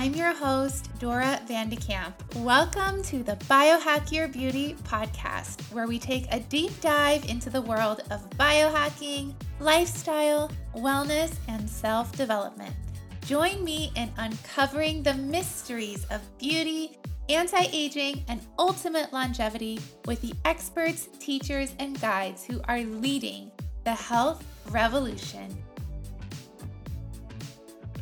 I'm your host, Dora Vandekamp. Welcome to the Biohack Your Beauty podcast, where we take a deep dive into the world of biohacking, lifestyle, wellness, and self development. Join me in uncovering the mysteries of beauty, anti aging, and ultimate longevity with the experts, teachers, and guides who are leading the health revolution.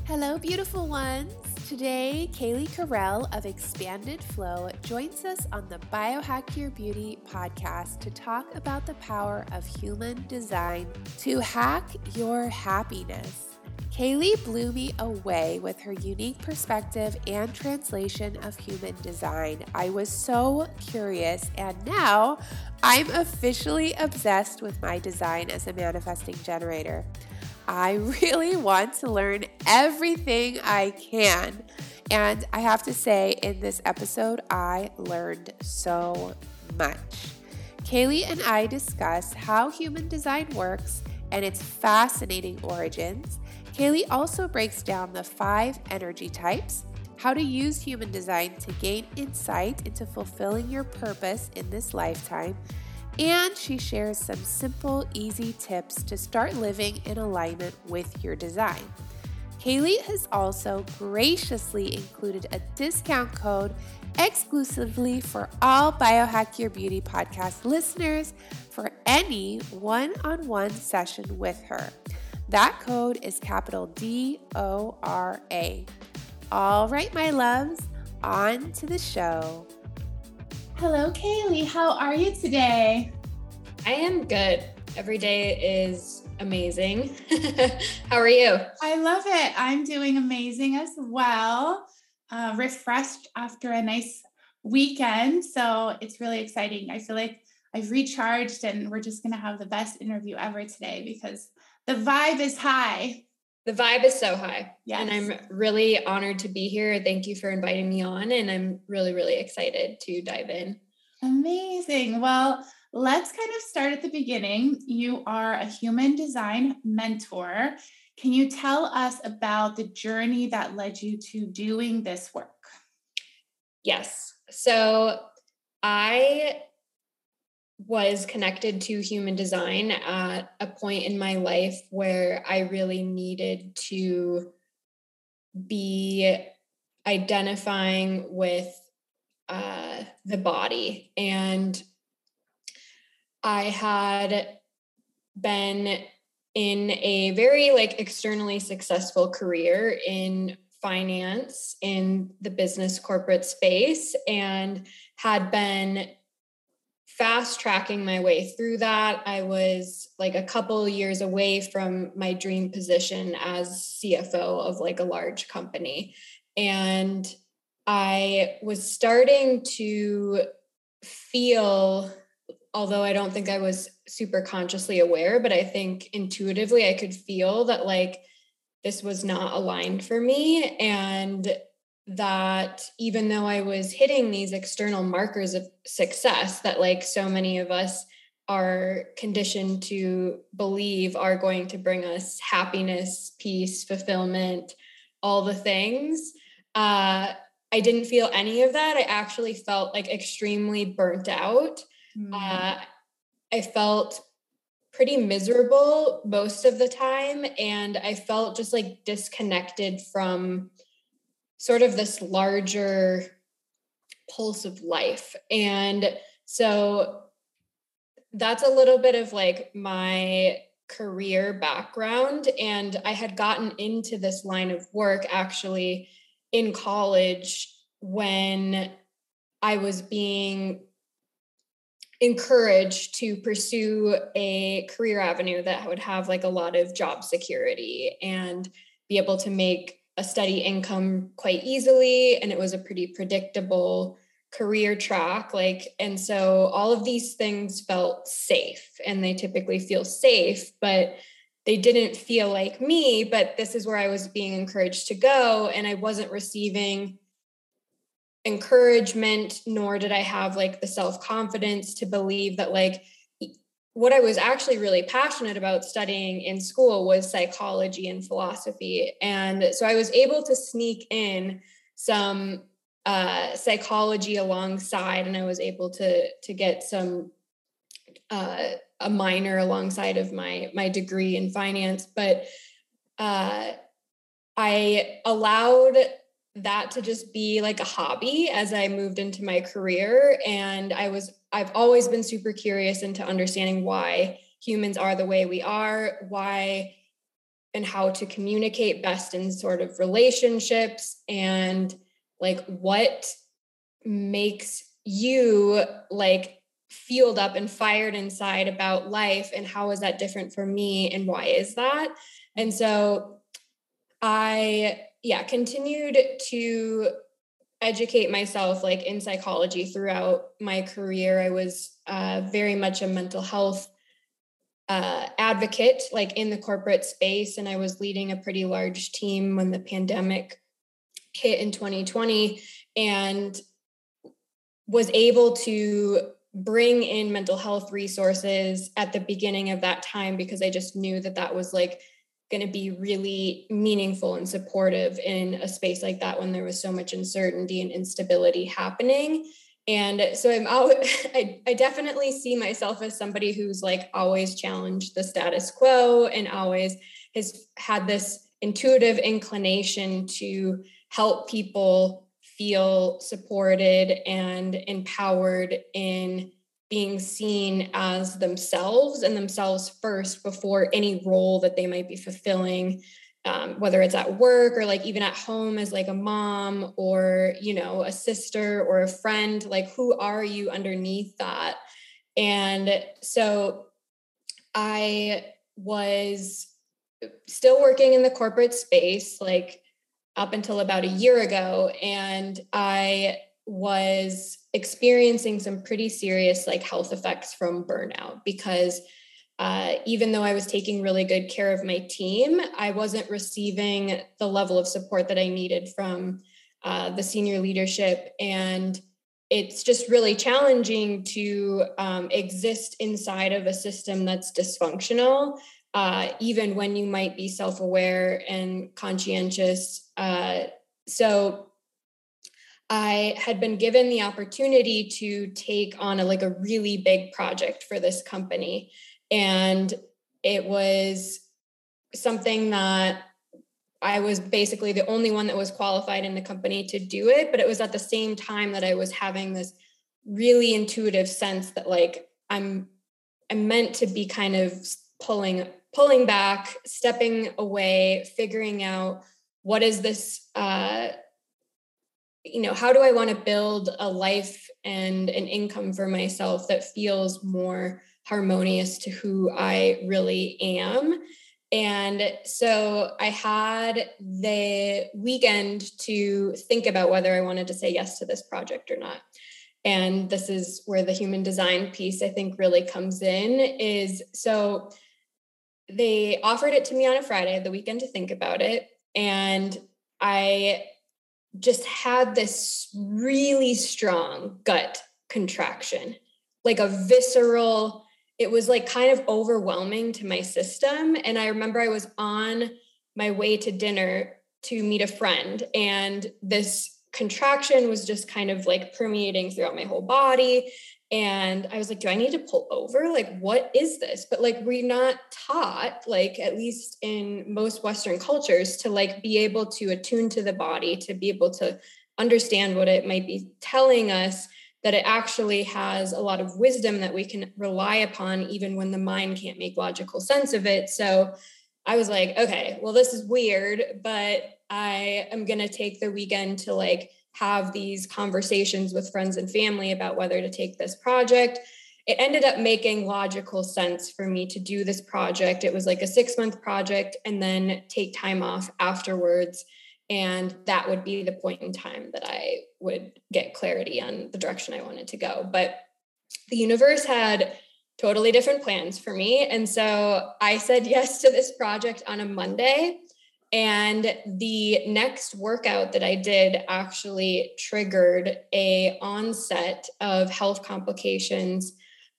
Hello, beautiful ones. Today, Kaylee Carell of Expanded Flow joins us on the Biohack Your Beauty podcast to talk about the power of human design to hack your happiness. Kaylee blew me away with her unique perspective and translation of human design. I was so curious, and now I'm officially obsessed with my design as a manifesting generator. I really want to learn everything I can. And I have to say, in this episode, I learned so much. Kaylee and I discuss how human design works and its fascinating origins. Kaylee also breaks down the five energy types, how to use human design to gain insight into fulfilling your purpose in this lifetime, and she shares some simple, easy tips to start living in alignment with your design. Kaylee has also graciously included a discount code exclusively for all Biohack Your Beauty podcast listeners for any one on one session with her. That code is capital D O R A. All right, my loves, on to the show. Hello, Kaylee. How are you today? I am good. Every day is amazing. How are you? I love it. I'm doing amazing as well. Uh, refreshed after a nice weekend. So it's really exciting. I feel like I've recharged and we're just going to have the best interview ever today because the vibe is high. The vibe is so high. Yes. And I'm really honored to be here. Thank you for inviting me on. And I'm really, really excited to dive in. Amazing. Well, let's kind of start at the beginning. You are a human design mentor. Can you tell us about the journey that led you to doing this work? Yes. So I was connected to human design at a point in my life where I really needed to be identifying with uh, the body. And I had been in a very like externally successful career in finance in the business corporate space and had been fast tracking my way through that. I was like a couple years away from my dream position as CFO of like a large company. And I was starting to feel, although I don't think I was super consciously aware, but I think intuitively I could feel that like this was not aligned for me. And that even though I was hitting these external markers of success that like so many of us are conditioned to believe are going to bring us happiness, peace, fulfillment, all the things. Uh, I didn't feel any of that. I actually felt like extremely burnt out. Mm. Uh, I felt pretty miserable most of the time. And I felt just like disconnected from sort of this larger pulse of life. And so that's a little bit of like my career background. And I had gotten into this line of work actually in college when I was being encouraged to pursue a career avenue that would have like a lot of job security and be able to make a steady income quite easily and it was a pretty predictable career track like and so all of these things felt safe and they typically feel safe but they didn't feel like me but this is where i was being encouraged to go and i wasn't receiving encouragement nor did i have like the self confidence to believe that like what I was actually really passionate about studying in school was psychology and philosophy. And so I was able to sneak in some uh, psychology alongside, and I was able to to get some uh, a minor alongside of my my degree in finance. But uh, I allowed that to just be like a hobby as I moved into my career, and I was I've always been super curious into understanding why humans are the way we are, why and how to communicate best in sort of relationships and like what makes you like fueled up and fired inside about life and how is that different for me and why is that? And so i yeah continued to educate myself like in psychology throughout my career. I was uh, very much a mental health uh, advocate like in the corporate space and i was leading a pretty large team when the pandemic hit in 2020 and was able to bring in mental health resources at the beginning of that time because i just knew that that was like going to be really meaningful and supportive in a space like that when there was so much uncertainty and instability happening. And so i'm out I, I definitely see myself as somebody who's like always challenged the status quo and always has had this intuitive inclination to help people feel supported and empowered in being seen as themselves and themselves first before any role that they might be fulfilling um, whether it's at work or like even at home as like a mom or you know a sister or a friend like who are you underneath that? And so i was still working in the corporate space like up until about a year ago and i was experiencing some pretty serious like health effects from burnout because uh, even though I was taking really good care of my team, I wasn't receiving the level of support that I needed from uh, the senior leadership. And it's just really challenging to um, exist inside of a system that's dysfunctional, uh, even when you might be self aware and conscientious. Uh, so, I had been given the opportunity to take on a like a really big project for this company and it was something that I was basically the only one that was qualified in the company to do it. But it was at the same time that I was having this really intuitive sense that like I'm I'm meant to be kind of pulling pulling back, stepping away, figuring out what is this uh you know how do i want to build a life and an income for myself that feels more harmonious to who I really am. And so I had the weekend to think about whether I wanted to say yes to this project or not. And this is where the human design piece I think really comes in is so they offered it to me on a Friday, the weekend to think about it. And I just had this really strong gut contraction, like a visceral, it was like kind of overwhelming to my system. And I remember I was on my way to dinner to meet a friend, and this contraction was just kind of like permeating throughout my whole body. And I was like, do I need to pull over? Like, what is this? But like, we're not taught, like, at least in most Western cultures, to like be able to attune to the body, to be able to understand what it might be telling us that it actually has a lot of wisdom that we can rely upon even when the mind can't make logical sense of it. So I was like, okay, well, this is weird, but I am going to take the weekend to like have these conversations with friends and family about whether to take this project. It ended up making logical sense for me to do this project. It was like a six month project and then take time off afterwards and that would be the point in time that I would get clarity on the direction I wanted to go. But the universe had totally different plans for me. And so I said yes to this project on a Monday. And the next workout that I did actually triggered a onset of health complications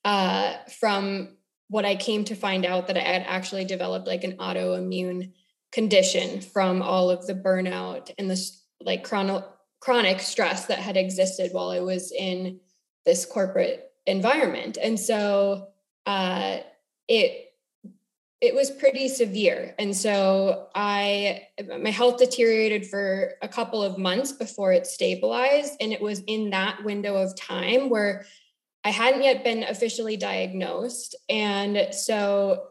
uh, from what I came to find out that I had actually developed like an autoimmune condition from all of the burnout and this like chrono chronic stress that had existed while I was in this corporate environment. And so uh, it it was pretty severe. And so i my health deteriorated for a couple of months before it stabilized. And it was in that window of time where i hadn't yet been officially diagnosed. And so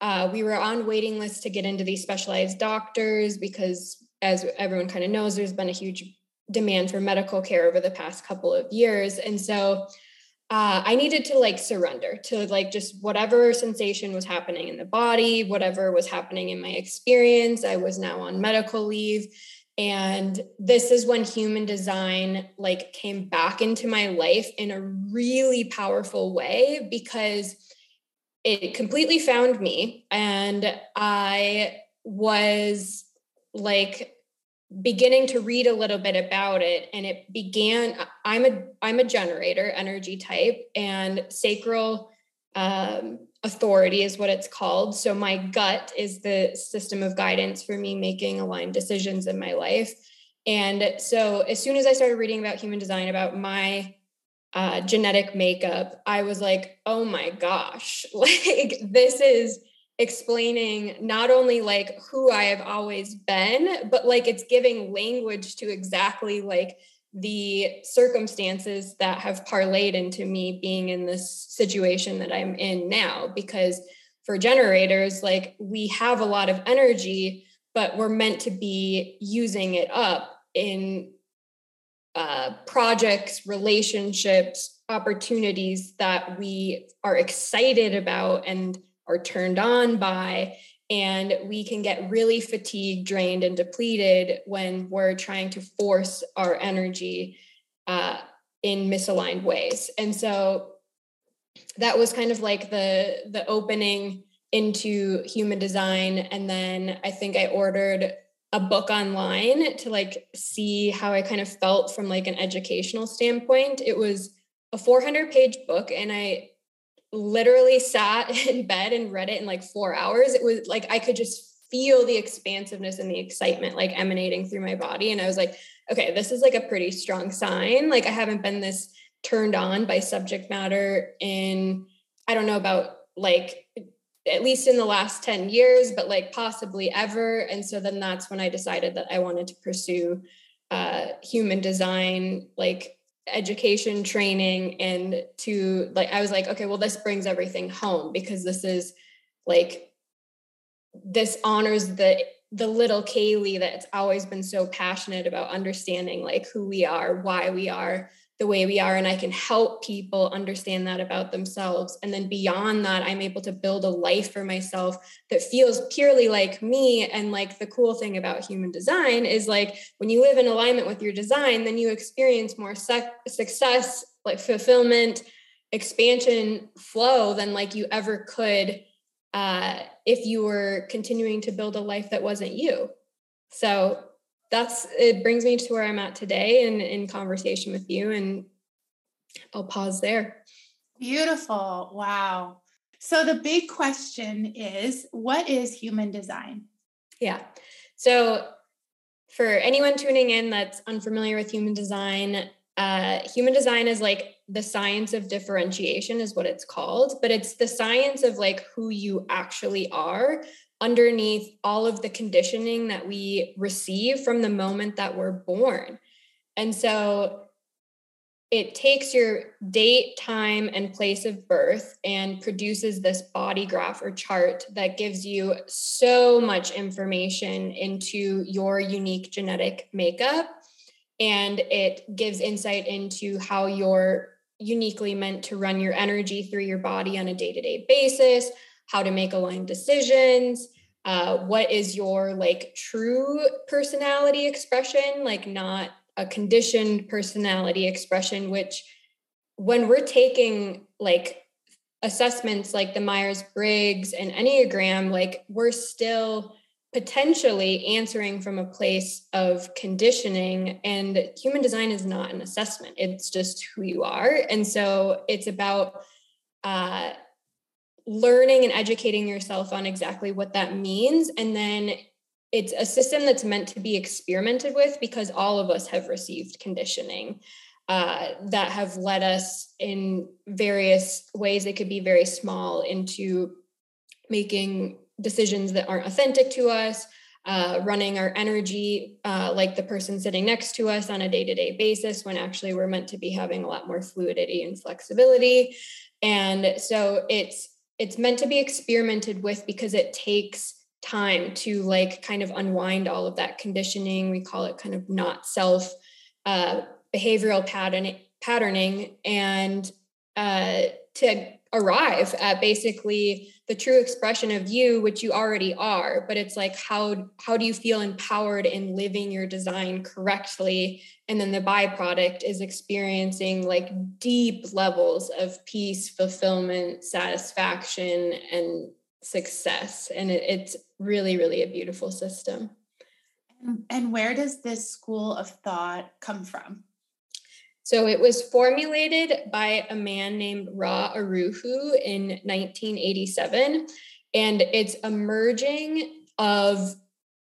uh, we were on waiting lists to get into these specialized doctors because as everyone kind of knows there's been a huge demand for medical care over the past couple of years. And so uh, I needed to like surrender to like just whatever sensation was happening in the body, whatever was happening in my experience. I was now on medical leave. And this is when human design like came back into my life in a really powerful way because it completely found me and I was like beginning to read a little bit about it and it began i'm a i'm a generator energy type and sacral um, authority is what it's called. So my gut is the system of guidance for me making aligned decisions in my life. And so as soon as i started reading about human design about my uh, genetic makeup i was like oh my gosh like this is explaining not only like who I have always been, but like it's giving language to exactly like the circumstances that have parlayed into me being in this situation that I'm in now. Because for generators, like we have a lot of energy, but we're meant to be using it up in uh, projects, relationships, opportunities that we are excited about and are turned on by and we can get really fatigued drained and depleted when we're trying to force our energy uh, in misaligned ways. And so that was kind of like the the opening into human design. And then i think i ordered a book online to like see how i kind of felt from like an educational standpoint. It was a 400 page book and i literally sat in bed and read it in like four hours. It was like I could just feel the expansiveness and the excitement like emanating through my body. And I was like, okay, this is like a pretty strong sign. Like I haven't been this turned on by subject matter in, I don't know about like at least in the last 10 years, but like possibly ever. And so then that's when I decided that I wanted to pursue uh, human design, like education training and to like i was like okay well this brings everything home because this is like this honors the the little kaylee that's always been so passionate about understanding like who we are why we are the way we are and i can help people understand that about themselves. And then beyond that i'm able to build a life for myself that feels purely like me. And like the cool thing about human design is like when you live in alignment with your design then you experience more sec- success like fulfillment expansion flow than like you ever could uh, if you were continuing to build a life that wasn't you. So that's it brings me to where I'm at today and in conversation with you. And I'll pause there. Beautiful. Wow. So the big question is what is human design? Yeah. So for anyone tuning in that's unfamiliar with human design, uh, human design is like the science of differentiation, is what it's called, but it's the science of like who you actually are underneath all of the conditioning that we receive from the moment that we're born. And so it takes your date, time, and place of birth and produces this body graph or chart that gives you so much information into your unique genetic makeup. And it gives insight into how you're uniquely meant to run your energy through your body on a day to day basis, how to make aligned decisions, uh, what is your like true personality expression, like not a conditioned personality expression, which when we're taking like assessments like the Myers Briggs and Enneagram, like we're still potentially answering from a place of conditioning and human design is not an assessment. It's just who you are. And so it's about uh, learning and educating yourself on exactly what that means and then it's a system that's meant to be experimented with because all of us have received conditioning uh, that have led us in various ways. They could be very small into making decisions that aren't authentic to us, uh, running our energy uh, like the person sitting next to us on a day to day basis when actually we're meant to be having a lot more fluidity and flexibility. And so it's it's meant to be experimented with because it takes time to like kind of unwind all of that conditioning. We call it kind of not self uh, behavioral pattern, patterning and uh, to arrive at basically the true expression of you which you already are. But it's like how how do you feel empowered in living your design correctly? And then the byproduct is experiencing like deep levels of peace fulfillment satisfaction and success. And it, it's really really a beautiful system. And where does this school of thought come from so it was formulated by a man named Ra Uru Hu in 1987. And it's a merging of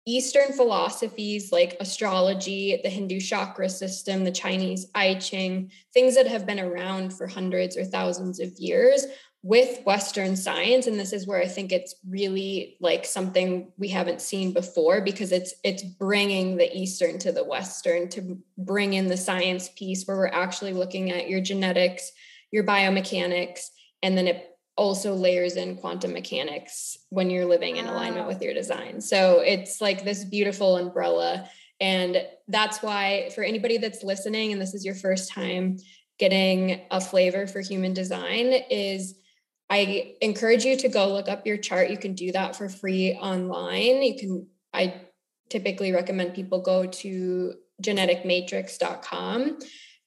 Eastern philosophies like astrology, the Hindu chakra system, the Chinese I Ching, things that have been around for hundreds or thousands of years, with western science and this is where i think it's really like something we haven't seen before because it's it's bringing the eastern to the western to bring in the science piece where we're actually looking at your genetics your biomechanics and then it also layers in quantum mechanics when you're living in alignment with your design. So it's like this beautiful umbrella and that's why for anybody that's listening and this is your first time getting a flavor for human design is I encourage you to go look up your chart. You can do that for free online. You can, I typically recommend people go to geneticmatrix.com.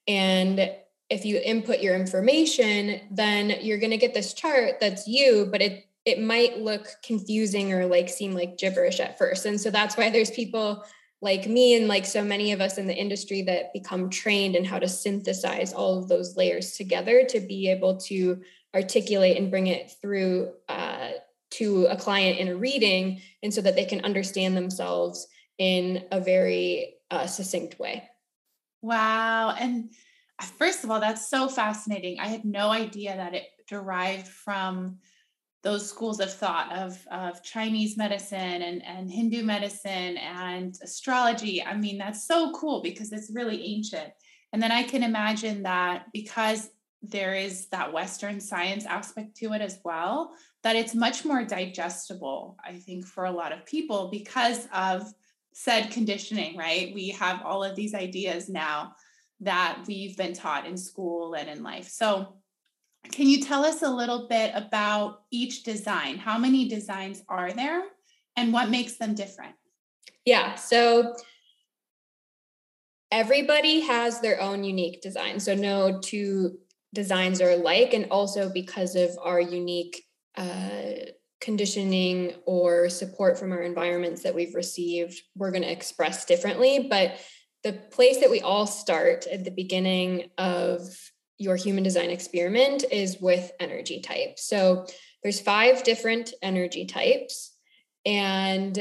And if you input your information, then you're going to get this chart that's you, but it it might look confusing or like seem like gibberish at first. And so that's why there's people like me and like so many of us in the industry that become trained in how to synthesize all of those layers together to be able to articulate and bring it through uh, to a client in a reading and so that they can understand themselves in a very uh, succinct way wow and uh, first of all that's so fascinating i had no idea that it derived from those schools of thought of, of Chinese medicine and, and Hindu medicine and astrology. I mean, that's so cool because it's really ancient. And then I can imagine that because there is that Western science aspect to it as well, that it's much more digestible, I think, for a lot of people because of said conditioning, right? We have all of these ideas now that we've been taught in school and in life. So, can you tell us a little bit about each design? How many designs are there and what makes them different? Yeah. So, everybody has their own unique design. So, no two designs are alike and also because of our unique uh, conditioning or support from our environments that we've received we're going to express differently. But the place that we all start at the beginning of your human design experiment is with energy type. So there's five different energy types and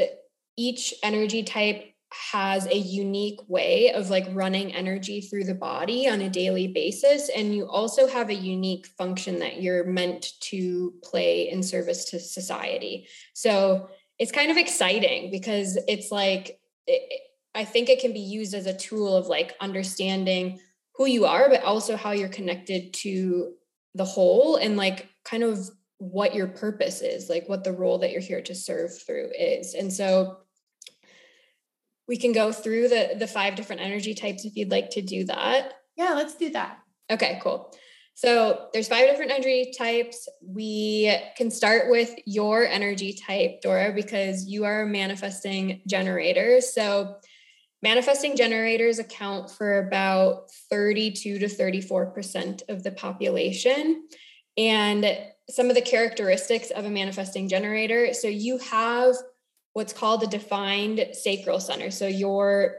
each energy type has a unique way of like running energy through the body on a daily basis and you also have a unique function that you're meant to play in service to society. So it's kind of exciting because it's like it, i think it can be used as a tool of like understanding who you are but also how you're connected to the whole and like kind of what your purpose is like what the role that you're here to serve through is. And so we can go through the the five different energy types if you'd like to do that. Yeah, let's do that. Okay, cool. So there's five different energy types. We can start with your energy type, Dora, because you are a manifesting generator. So manifesting generators account for about 32 to 34% of the population. And some of the characteristics of a manifesting generator. So you have what's called a defined sacral center. So your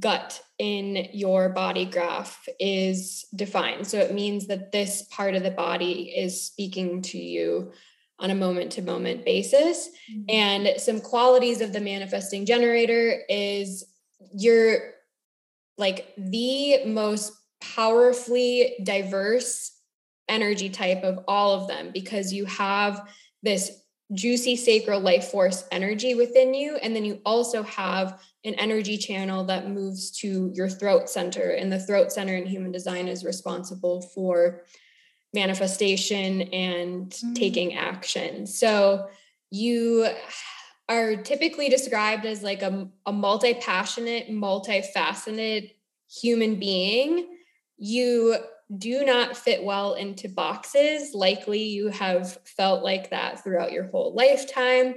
gut in your body graph is defined. So it means that this part of the body is speaking to you on a moment to moment basis. Mm-hmm. And some qualities of the manifesting generator is you're like the most powerfully diverse energy type of all of them because you have this juicy sacral life force energy within you. And then you also have an energy channel that moves to your throat center. And the throat center in human design is responsible for manifestation and mm. taking action. So you are typically described as like a, a multi passionate, multifaceted human being. You do not fit well into boxes. Likely you have felt like that throughout your whole lifetime.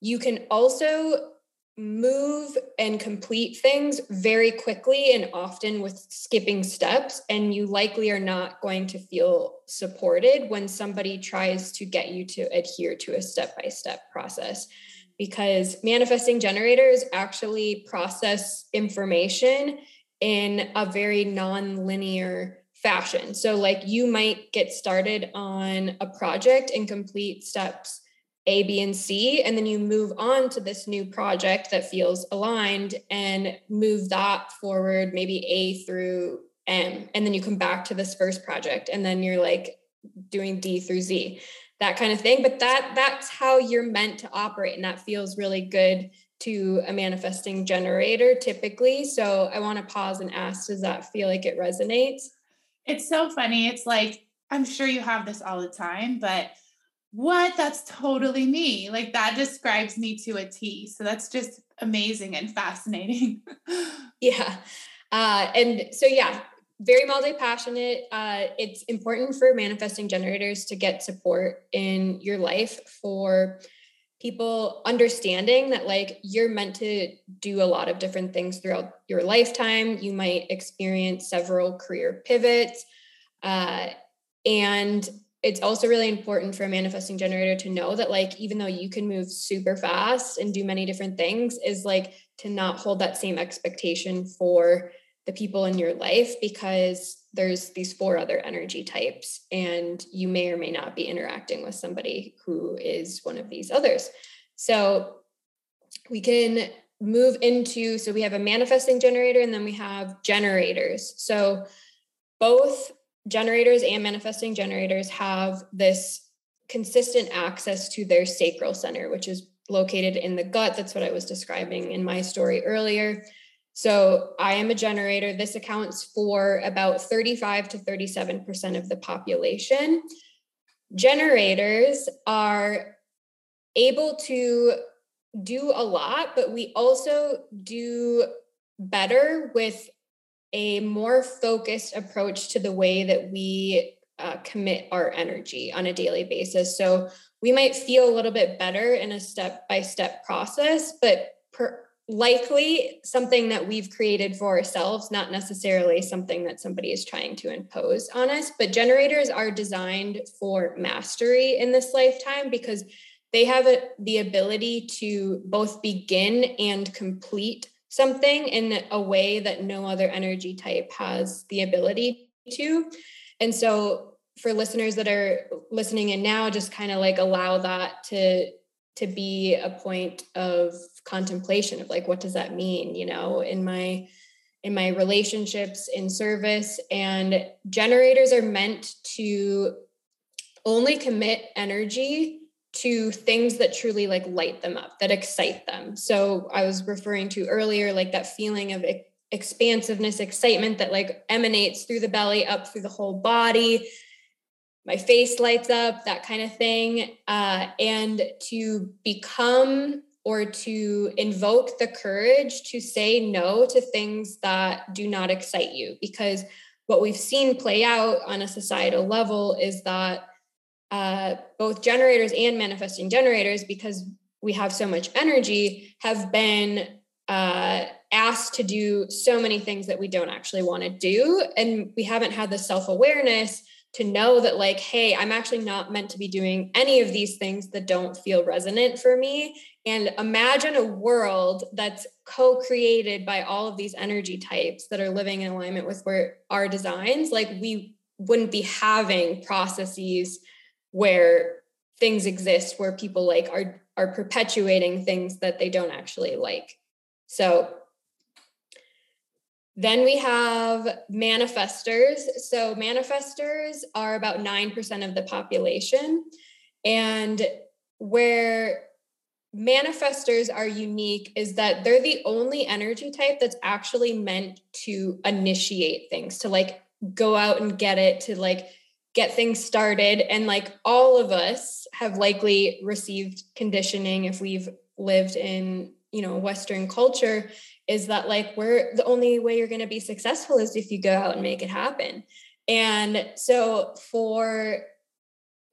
You can also move and complete things very quickly and often with skipping steps and you likely are not going to feel supported when somebody tries to get you to adhere to a step by step process because manifesting generators actually process information in a very non-linear fashion so like you might get started on a project and complete steps a, B, and C. And then you move on to this new project that feels aligned and move that forward, maybe A through M. And then you come back to this first project and then you're like doing D through Z, that kind of thing. But that that's how you're meant to operate. And that feels really good to a manifesting generator typically. So I want to pause and ask, does that feel like it resonates? It's so funny. It's like, I'm sure you have this all the time, but what? That's totally me. Like that describes me to a T. So that's just amazing and fascinating. yeah. Uh, and so, yeah, very multi passionate. Uh, it's important for manifesting generators to get support in your life for people understanding that like you're meant to do a lot of different things throughout your lifetime. You might experience several career pivots. Uh, and it's also really important for a manifesting generator to know that like even though you can move super fast and do many different things is like to not hold that same expectation for the people in your life because there's these four other energy types and you may or may not be interacting with somebody who is one of these others so we can move into so we have a manifesting generator and then we have generators so both generators and manifesting generators have this consistent access to their sacral center, which is located in the gut. That's what I was describing in my story earlier. So I am a generator. This accounts for about 35 to 37% of the population. Generators are able to do a lot, but we also do better with a more focused approach to the way that we uh, commit our energy on a daily basis. So we might feel a little bit better in a step by step process, but per, likely something that we've created for ourselves, not necessarily something that somebody is trying to impose on us. But generators are designed for mastery in this lifetime because they have a, the ability to both begin and complete something in a way that no other energy type has the ability to. And so for listeners that are listening in now, just kind of like allow that to to be a point of contemplation of like what does that mean, you know, in my in my relationships in service and generators are meant to only commit energy to things that truly like light them up, that excite them. So I was referring to earlier, like that feeling of expansiveness, excitement that like emanates through the belly up through the whole body. My face lights up, that kind of thing. Uh, and to become or to invoke the courage to say no to things that do not excite you. Because what we've seen play out on a societal level is that uh, both generators and manifesting generators, because we have so much energy, have been uh, asked to do so many things that we don't actually want to do. And we haven't had the self awareness to know that, like, hey, I'm actually not meant to be doing any of these things that don't feel resonant for me. And imagine a world that's co created by all of these energy types that are living in alignment with where our designs, like, we wouldn't be having processes where things exist where people like are are perpetuating things that they don't actually like. So then we have manifestors. So manifestors are about 9% of the population. And where manifestors are unique is that they're the only energy type that's actually meant to initiate things, to like go out and get it, to like get things started. And like all of us have likely received conditioning if we've lived in, you know, Western culture is that like we're the only way you're going to be successful is if you go out and make it happen. And so for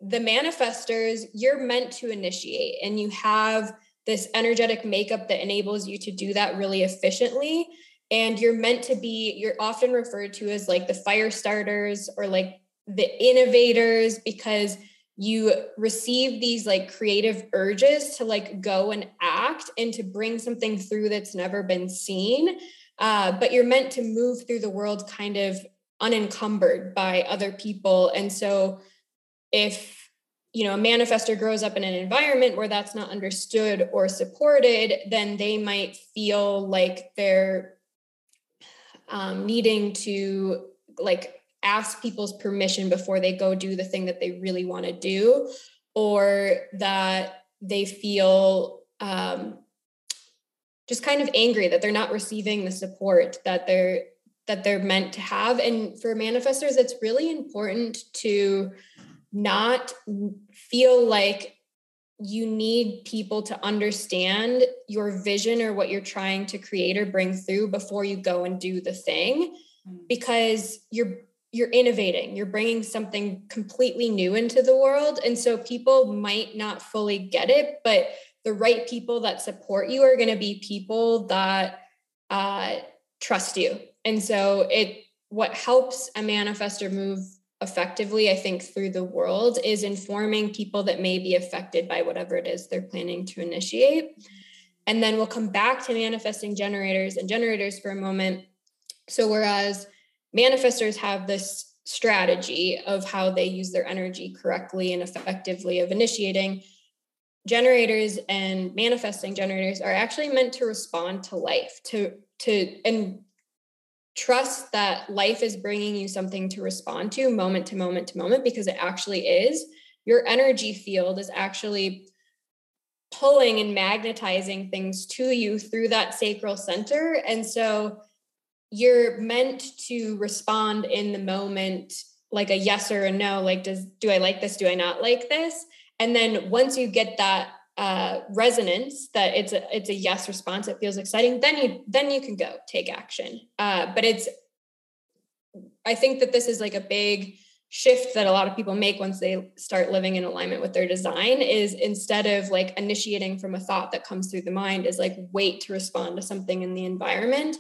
the manifestors, you're meant to initiate and you have this energetic makeup that enables you to do that really efficiently. And you're meant to be, you're often referred to as like the fire starters or like the innovators because you receive these like creative urges to like go and act and to bring something through that's never been seen uh, but you're meant to move through the world kind of unencumbered by other people. And so if you know a manifester grows up in an environment where that's not understood or supported then they might feel like they're um, needing to like ask people's permission before they go do the thing that they really want to do or that they feel um, just kind of angry that they're not receiving the support that they're that they're meant to have and for manifestors it's really important to not feel like you need people to understand your vision or what you're trying to create or bring through before you go and do the thing mm. because you're you're innovating you're bringing something completely new into the world. And so people might not fully get it but the right people that support you are going to be people that uh, trust you. And so it what helps a manifester move effectively i think through the world is informing people that may be affected by whatever it is they're planning to initiate. And then we'll come back to manifesting generators and generators for a moment. So whereas manifestors have this strategy of how they use their energy correctly and effectively of initiating. Generators and manifesting generators are actually meant to respond to life to to and trust that life is bringing you something to respond to moment to moment to moment because it actually is. Your energy field is actually pulling and magnetizing things to you through that sacral center. And so you're meant to respond in the moment like a yes or a no like does do i like this? Do i not like this? And then once you get that uh, resonance that it's a it's a yes response it feels exciting then you then you can go take action. Uh, but it's i think that this is like a big shift that a lot of people make once they start living in alignment with their design is instead of like initiating from a thought that comes through the mind is like wait to respond to something in the environment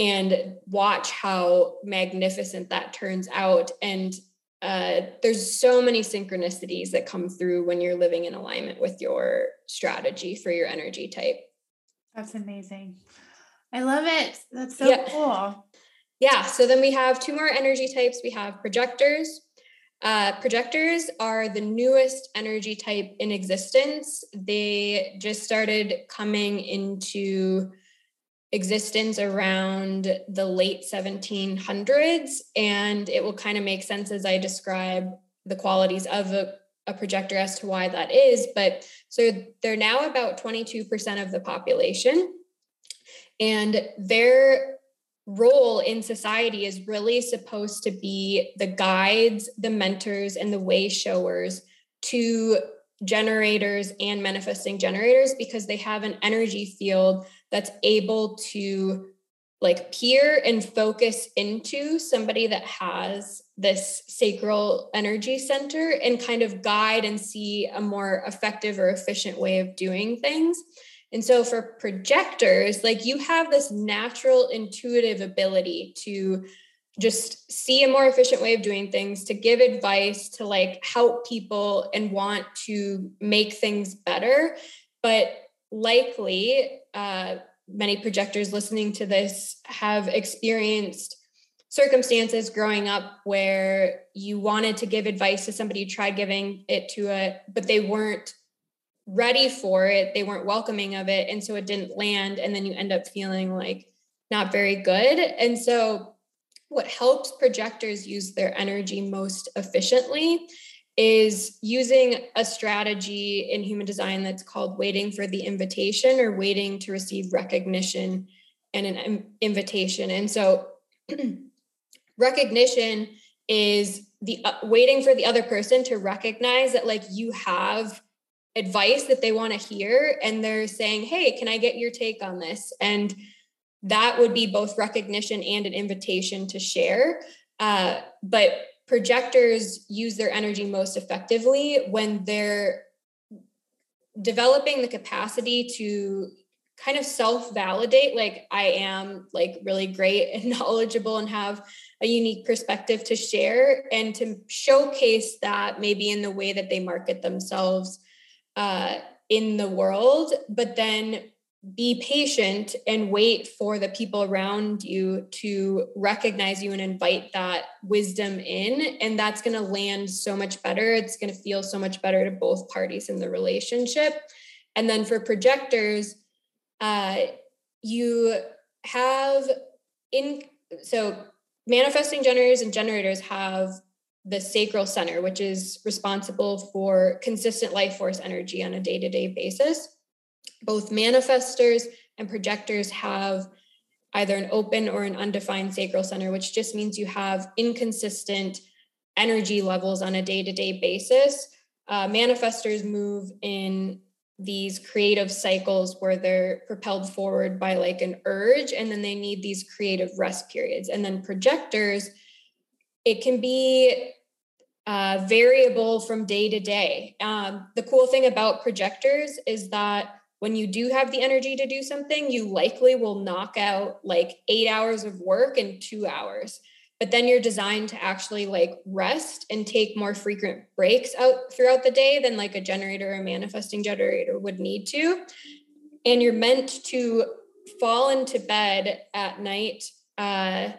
and watch how magnificent that turns out. And uh, there's so many synchronicities that come through when you're living in alignment with your strategy for your energy type. That's amazing. I love it. That's so yeah. cool. Yeah. So then we have two more energy types. We have projectors. Uh, projectors are the newest energy type in existence. They just started coming into existence around the late 1700s. And it will kind of make sense as I describe the qualities of a, a projector as to why that is. But so they're now about 22% of the population. And their role in society is really supposed to be the guides, the mentors, and the way showers to generators and manifesting generators because they have an energy field that's able to like peer and focus into somebody that has this sacral energy center and kind of guide and see a more effective or efficient way of doing things. And so for projectors, like you have this natural intuitive ability to just see a more efficient way of doing things, to give advice, to like help people and want to make things better. But likely uh, many projectors listening to this have experienced circumstances growing up where you wanted to give advice to somebody, you tried giving it to it, but they weren't ready for it, they weren't welcoming of it, and so it didn't land, and then you end up feeling like not very good. And so, what helps projectors use their energy most efficiently is using a strategy in human design that's called waiting for the invitation or waiting to receive recognition and an invitation. And so recognition is the uh, waiting for the other person to recognize that like you have advice that they want to hear and they're saying, "Hey, can I get your take on this?" And that would be both recognition and an invitation to share. Uh, but projectors use their energy most effectively when they're developing the capacity to kind of self validate like i am like really great and knowledgeable and have a unique perspective to share and to showcase that maybe in the way that they market themselves uh, in the world but then be patient and wait for the people around you to recognize you and invite that wisdom in. And that's going to land so much better. It's going to feel so much better to both parties in the relationship. And then for projectors uh, you have in so manifesting generators and generators have the sacral center which is responsible for consistent life force energy on a day-to-day basis both manifestors and projectors have either an open or an undefined sacral center, which just means you have inconsistent energy levels on a day to day basis. Uh, manifestors move in these creative cycles where they're propelled forward by like an urge, and then they need these creative rest periods. And then projectors, it can be uh, variable from day to day. Um, the cool thing about projectors is that when you do have the energy to do something, you likely will knock out like eight hours of work in two hours. But then you're designed to actually like rest and take more frequent breaks out throughout the day than like a generator or manifesting generator would need to. And you're meant to fall into bed at night uh,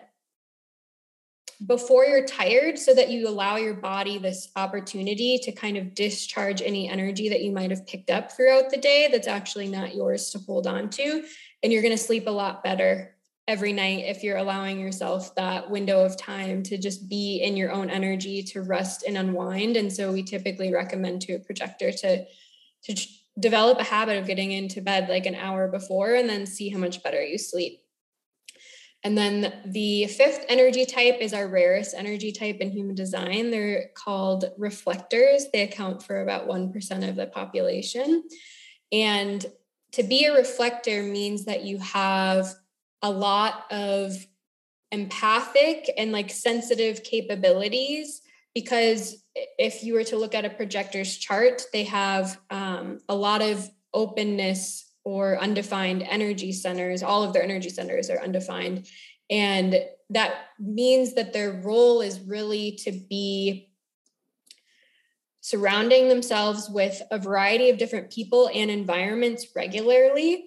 before you're tired so that you allow your body this opportunity to kind of discharge any energy that you might have picked up throughout the day that's actually not yours to hold on to. And you're going to sleep a lot better every night if you're allowing yourself that window of time to just be in your own energy to rest and unwind. And so we typically recommend to a projector to to develop a habit of getting into bed like an hour before and then see how much better you sleep and then the fifth energy type is our rarest energy type in human design. They're called reflectors. They account for about 1% of the population. And to be a reflector means that you have a lot of empathic and like sensitive capabilities because if you were to look at a projector's chart, they have um, a lot of openness or undefined energy centers. All of their energy centers are undefined. And that means that their role is really to be surrounding themselves with a variety of different people and environments regularly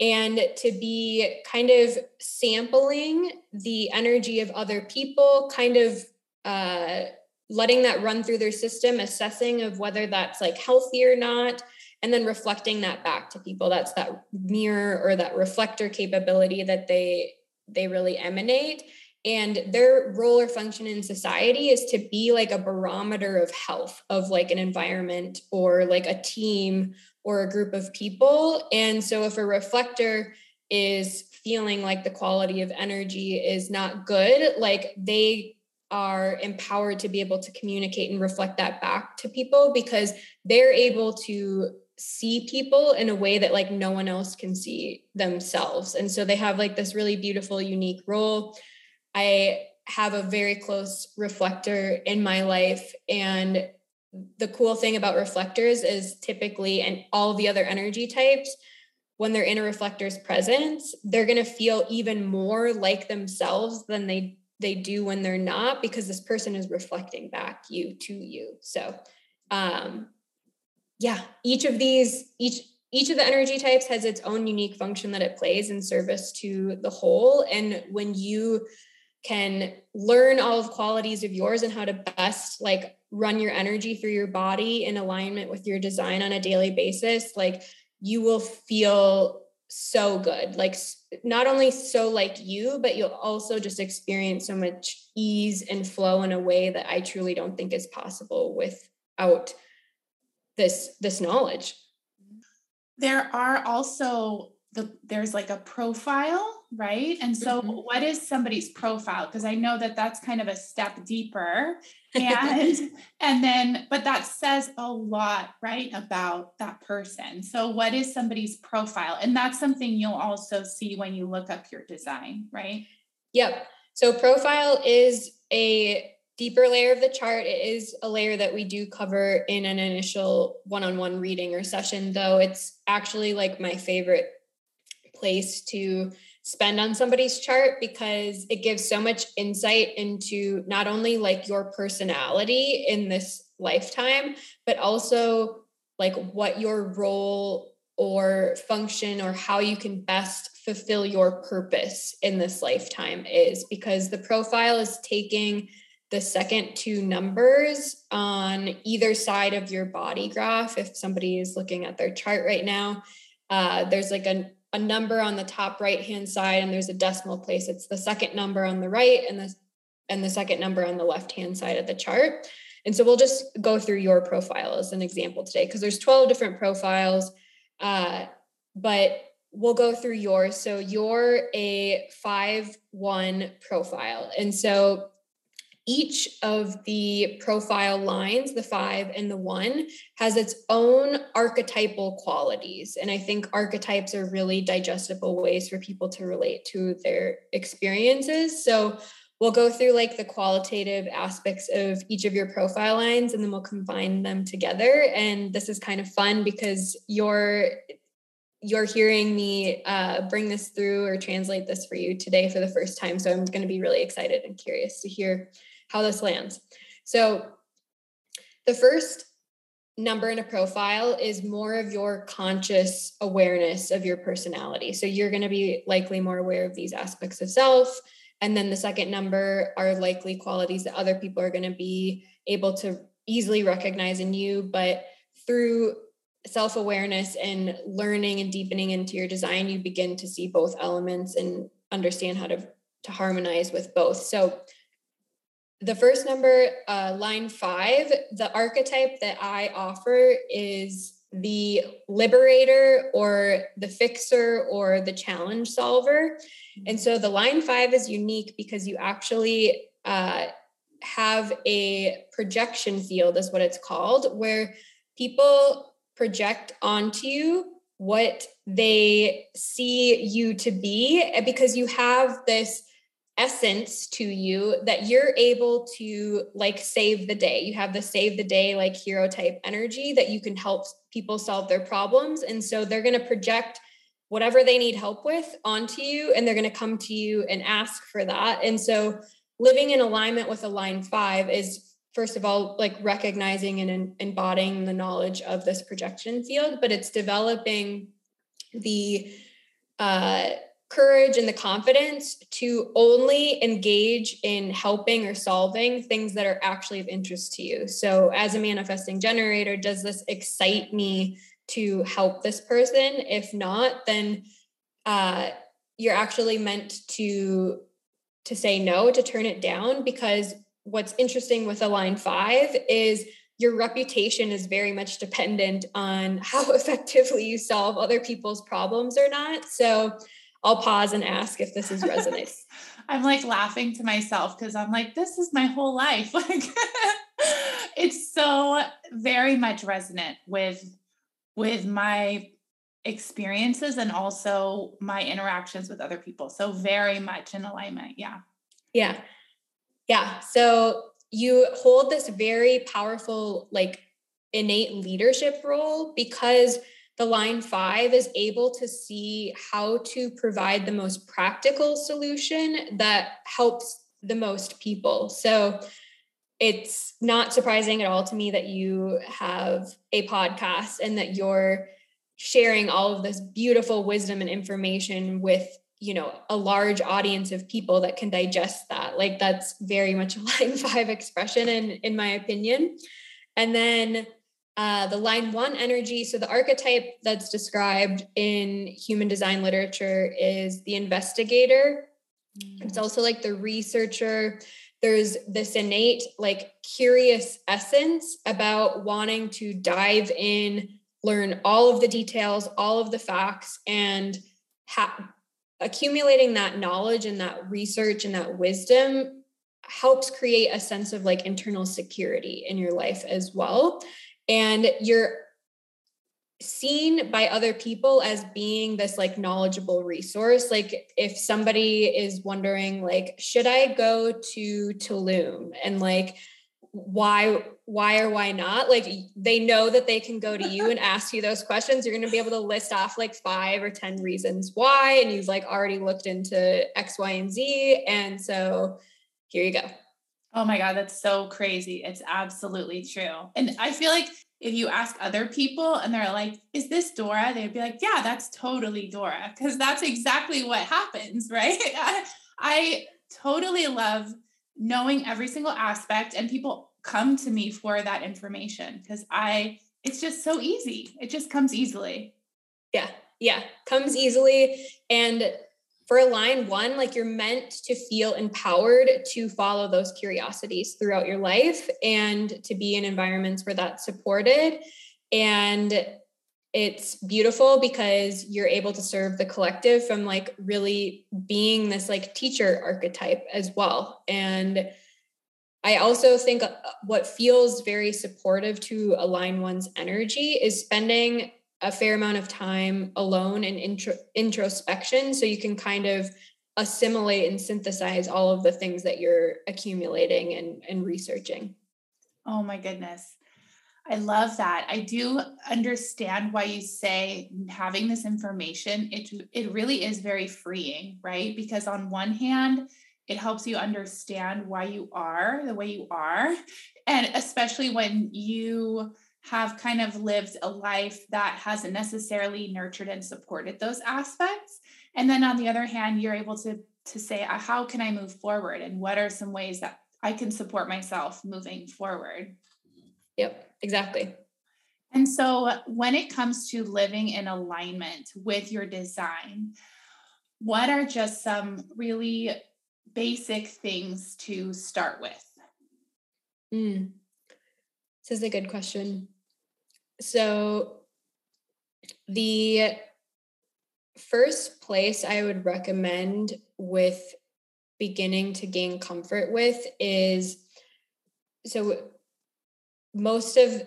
and to be kind of sampling the energy of other people kind of uh, letting that run through their system assessing of whether that's like healthy or not and then reflecting that back to people. That's that mirror or that reflector capability that they they really emanate. And their role or function in society is to be like a barometer of health of like an environment or like a team or a group of people. And so if a reflector is feeling like the quality of energy is not good like they are empowered to be able to communicate and reflect that back to people because they're able to see people in a way that like no one else can see themselves. And so they have like this really beautiful unique role. I have a very close reflector in my life and the cool thing about reflectors is typically and all the other energy types when they're in a reflector's presence they're going to feel even more like themselves than they they do when they're not because this person is reflecting back you to you. So um yeah, each of these, each each of the energy types has its own unique function that it plays in service to the whole. And when you can learn all of qualities of yours and how to best like run your energy through your body in alignment with your design on a daily basis, like you will feel so good. Like not only so like you, but you'll also just experience so much ease and flow in a way that I truly don't think is possible without this this knowledge. There are also the there's like a profile right? And so mm-hmm. what is somebody's profile? Because i know that that's kind of a step deeper. And and then but that says a lot right about that person. So what is somebody's profile? And that's something you'll also see when you look up your design right? Yep. So profile is a deeper layer of the chart. It is a layer that we do cover in an initial one-on-one reading or session though it's actually like my favorite place to spend on somebody's chart because it gives so much insight into not only like your personality in this lifetime, but also like what your role or function or how you can best fulfill your purpose in this lifetime is because the profile is taking the second two numbers on either side of your body graph. If somebody is looking at their chart right now, uh, there's like a a number on the top right hand side and there's a decimal place. It's the second number on the right and the and the second number on the left hand side of the chart. And so we'll just go through your profile as an example today because there's 12 different profiles uh, but we'll go through yours. So you're a 5 1 profile. And so each of the profile lines, the five and the one, has its own archetypal qualities. And I think archetypes are really digestible ways for people to relate to their experiences. So we'll go through like the qualitative aspects of each of your profile lines and then we'll combine them together. And this is kind of fun because you're you're hearing me uh, bring this through or translate this for you today for the first time. So I'm going to be really excited and curious to hear how this lands. So the first number in a profile is more of your conscious awareness of your personality. So you're going to be likely more aware of these aspects of self. And then the second number are likely qualities that other people are going to be able to easily recognize in you. But through self awareness and learning and deepening into your design, you begin to see both elements and understand how to, to harmonize with both. So the first number, uh, line five, the archetype that I offer is the liberator or the fixer or the challenge solver. And so the line five is unique because you actually uh, have a projection field, is what it's called, where people project onto you what they see you to be because you have this essence to you that you're able to like save the day. You have the save the day, like hero type energy that you can help people solve their problems. And so they're going to project whatever they need help with onto you and they're going to come to you and ask for that. And so living in alignment with a line five is first of all like recognizing and embodying the knowledge of this projection field but it's developing the uh courage and the confidence to only engage in helping or solving things that are actually of interest to you. So, as a manifesting generator, does this excite me to help this person? If not, then uh, you're actually meant to to say no, to turn it down, because what's interesting with a line five is your reputation is very much dependent on how effectively you solve other people's problems or not. So I'll pause and ask if this is resonates. I'm like laughing to myself because I'm like, this is my whole life. Like it's so very much resonant with with my experiences and also my interactions with other people. So very much in alignment. Yeah. Yeah. Yeah. So you hold this very powerful, like innate leadership role because the line five is able to see how to provide the most practical solution that helps the most people. So it's not surprising at all to me that you have a podcast and that you're sharing all of this beautiful wisdom and information with you know a large audience of people that can digest that like that's very much a line five expression in in my opinion and then uh, the line one energy so the archetype that's described in human design literature is the investigator. Mm. it's also like the researcher. There's this innate like curious essence about wanting to dive in learn all of the details all of the facts and ha- accumulating that knowledge and that research and that wisdom helps create a sense of like internal security in your life as well and you're seen by other people as being this like knowledgeable resource. Like if somebody is wondering like should i go to tulum? And like why why or why not? Like they know that they can go to you and ask you those questions. You're going to be able to list off like five or ten reasons why and you've like already looked into x y and z. And so here you go oh my god that's so crazy it's absolutely true and i feel like if you ask other people and they're like is this dora they'd be like yeah that's totally dora because that's exactly what happens right I, I totally love knowing every single aspect and people come to me for that information because I it's just so easy. It just comes easily. Yeah. Yeah. Comes easily. And for a line one, like you're meant to feel empowered to follow those curiosities throughout your life and to be in environments where that's supported. And it's beautiful because you're able to serve the collective from like really being this like teacher archetype as well and i also think uh, what feels very supportive to a line one's energy is spending a fair amount of time alone in intro, introspection so you can kind of assimilate and synthesize all of the things that you're accumulating and, and researching oh my goodness I love that. I do understand why you say having this information, it, it really is very freeing, right? Because on one hand, it helps you understand why you are the way you are. And especially when you have kind of lived a life that hasn't necessarily nurtured and supported those aspects. And then on the other hand, you're able to to say, how can I move forward? And what are some ways that I can support myself moving forward? Yep, exactly. And so when it comes to living in alignment with your design, what are just some really basic things to start with? Mm. This is a good question. So, the first place I would recommend with beginning to gain comfort with is so most of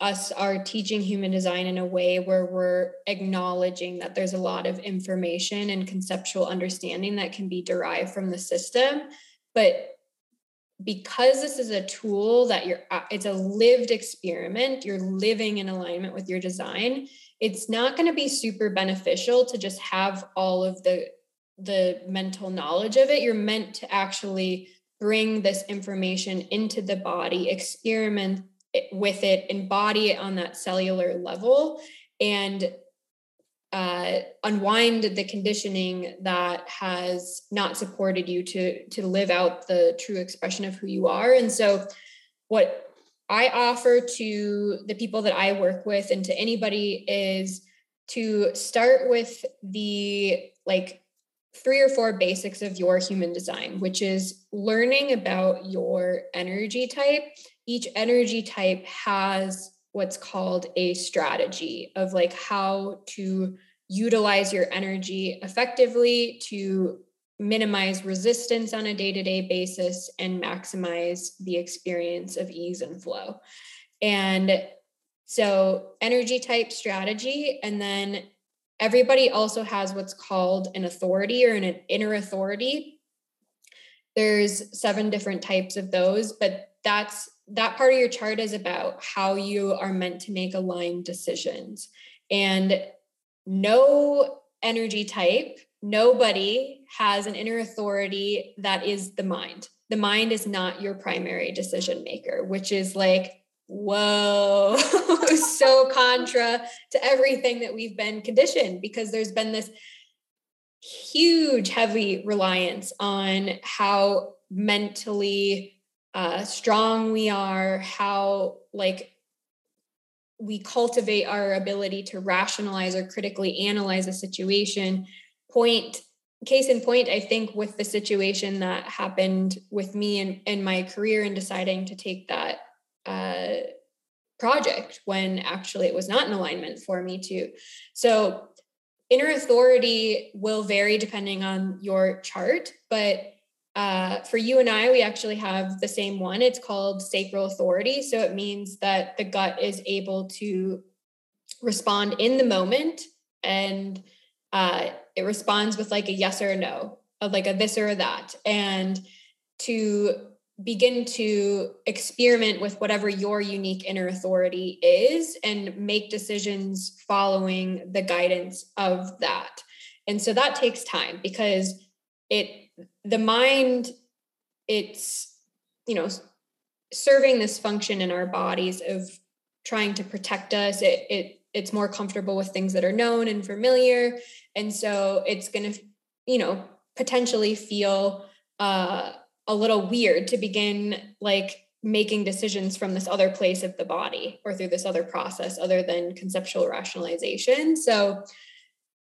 us are teaching human design in a way where we're acknowledging that there's a lot of information and conceptual understanding that can be derived from the system but because this is a tool that you're uh, it's a lived experiment you're living in alignment with your design it's not going to be super beneficial to just have all of the the mental knowledge of it. You're meant to actually bring this information into the body, experiment with it, embody it on that cellular level, and uh, unwind the conditioning that has not supported you to to live out the true expression of who you are. And so, what I offer to the people that I work with and to anybody is to start with the like three or four basics of your human design, which is learning about your energy type. Each energy type has what's called a strategy of like how to utilize your energy effectively to minimize resistance on a day-to-day basis and maximize the experience of ease and flow. And so energy type strategy and then Everybody also has what's called an authority or an inner authority. There's seven different types of those, but that's that part of your chart is about how you are meant to make aligned decisions. And no energy type, nobody has an inner authority that is the mind. The mind is not your primary decision maker, which is like whoa, so contra to everything that we've been conditioned because there's been this huge heavy reliance on how mentally uh, strong we are how like we cultivate our ability to rationalize or critically analyze a situation point case in point i think with the situation that happened with me and in, in my career in deciding to take that uh, project when actually it was not in alignment for me to. so inner authority will vary depending on your chart, but uh, for you and I, we actually have the same one. It's called sacral authority. So it means that the gut is able to respond in the moment and uh, it responds with like a yes or a no, of like a this or a that. And to begin to experiment with whatever your unique inner authority is and make decisions following the guidance of that. And so that takes time because it the mind it's you know serving this function in our bodies of trying to protect us it, it it's more comfortable with things that are known and familiar and so it's going to you know potentially feel uh a little weird to begin like making decisions from this other place of the body or through this other process other than conceptual rationalization. So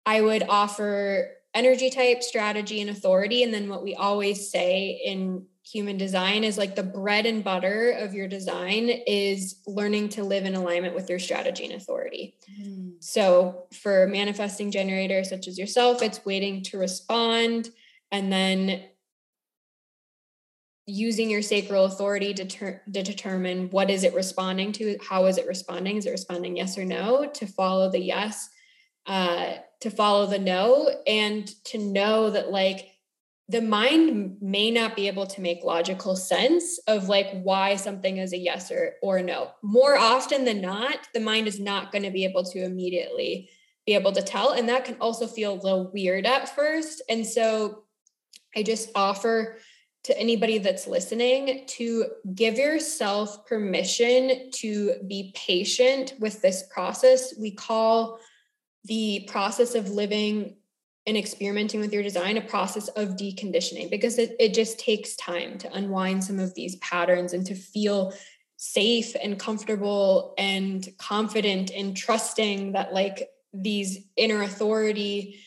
I would offer energy type, strategy, and authority. And then what we always say in human design is like the bread and butter of your design is learning to live in alignment with your strategy and authority. Mm. So for manifesting generators such as yourself, it's waiting to respond and then using your sacral authority to, ter- to determine what is it responding to how is it responding is it responding yes or no to follow the yes uh, to follow the no and to know that like the mind may not be able to make logical sense of like why something is a yes or or no more often than not the mind is not going to be able to immediately be able to tell and that can also feel a little weird at first and so i just offer to anybody that's listening to give yourself permission to be patient with this process. We call the process of living and experimenting with your design a process of deconditioning because it, it just takes time to unwind some of these patterns and to feel safe and comfortable and confident and trusting that like these inner authority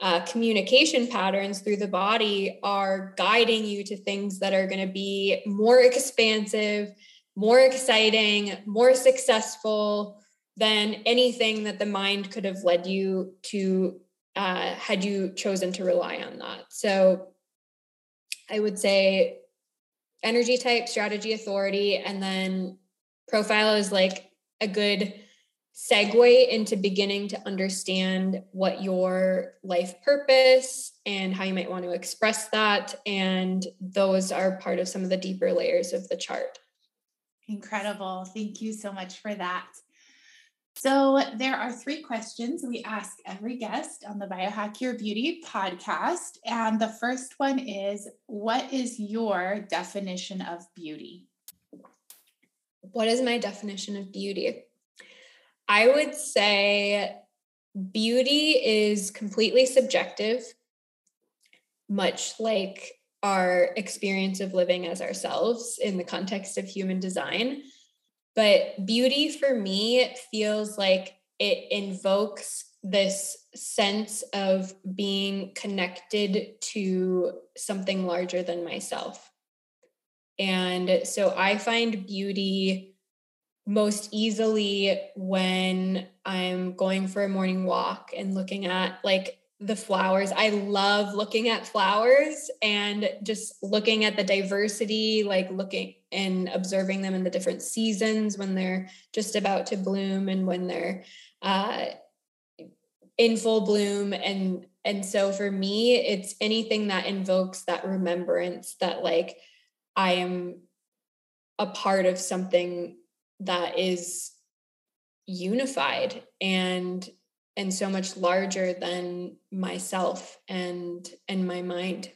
uh, communication patterns through the body are guiding you to things that are going to be more expansive, more exciting, more successful than anything that the mind could have led you to uh, had you chosen to rely on that. So I would say energy type, strategy, authority, and then profile is like a good segue into beginning to understand what your life purpose and how you might want to express that. And those are part of some of the deeper layers of the chart. Incredible. Thank you so much for that. So, there are three questions we ask every guest on the Biohack Your Beauty podcast. And the first one is What is your definition of beauty? What is my definition of beauty? I would say beauty is completely subjective, much like our experience of living as ourselves in the context of human design. But beauty for me feels like it invokes this sense of being connected to something larger than myself. And so I find beauty most easily when I'm going for a morning walk and looking at like the flowers. I love looking at flowers and just looking at the diversity, like looking and observing them in the different seasons when they're just about to bloom and when they're uh, in full bloom. And and so for me, it's anything that invokes that remembrance that like I am a part of something that is unified and and so much larger than myself and and my mind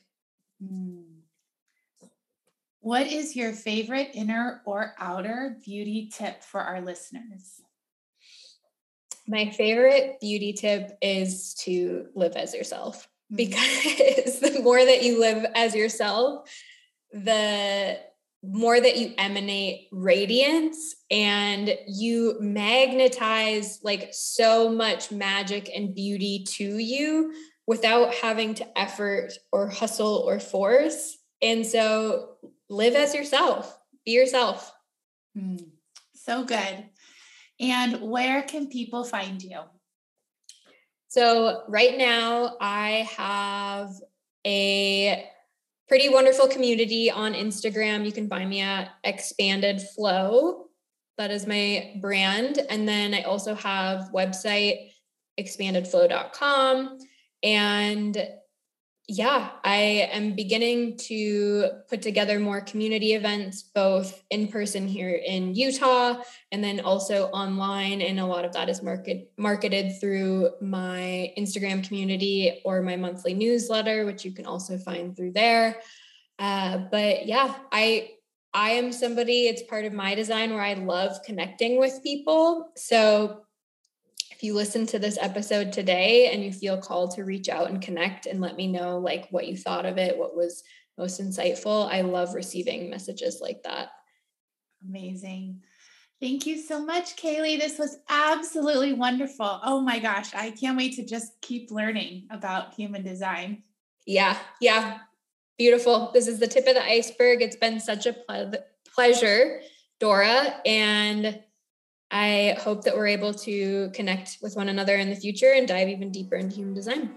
hmm. what is your favorite inner or outer beauty tip for our listeners my favorite beauty tip is to live as yourself mm. because the more that you live as yourself, the more that you emanate radiance and you magnetize like so much magic and beauty to you without having to effort or hustle or force. And so live as yourself, be yourself. Mm, so good. And where can people find you? So, right now, I have a pretty wonderful community on Instagram. You can find me at Expanded Flow. That is my brand. And then I also have website expandedflow.com and yeah, I am beginning to put together more community events, both in person here in Utah and then also online. And a lot of that is market, marketed through my Instagram community or my monthly newsletter, which you can also find through there. Uh, but yeah, I I am somebody, it's part of my design where I love connecting with people. So if you listen to this episode today and you feel called to reach out and connect and let me know like what you thought of it, what was most insightful, I love receiving messages like that. Amazing. Thank you so much, Kaylee. This was absolutely wonderful. Oh my gosh, I can't wait to just keep learning about human design. Yeah, yeah. Beautiful. This is the tip of the iceberg. It's been such a ple- pleasure, Dora. And I hope that we're able to connect with one another in the future and dive even deeper into human design.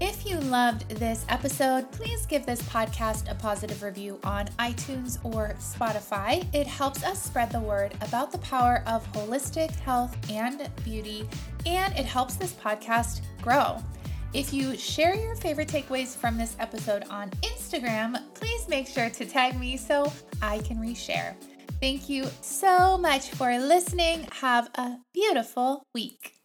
If you loved this episode, please give this podcast a positive review on iTunes or Spotify. It helps us spread the word about the power of holistic health and beauty, and it helps this podcast grow. If you share your favorite takeaways from this episode on Instagram, please make sure to tag me so I can reshare. Thank you so much for listening. Have a beautiful week.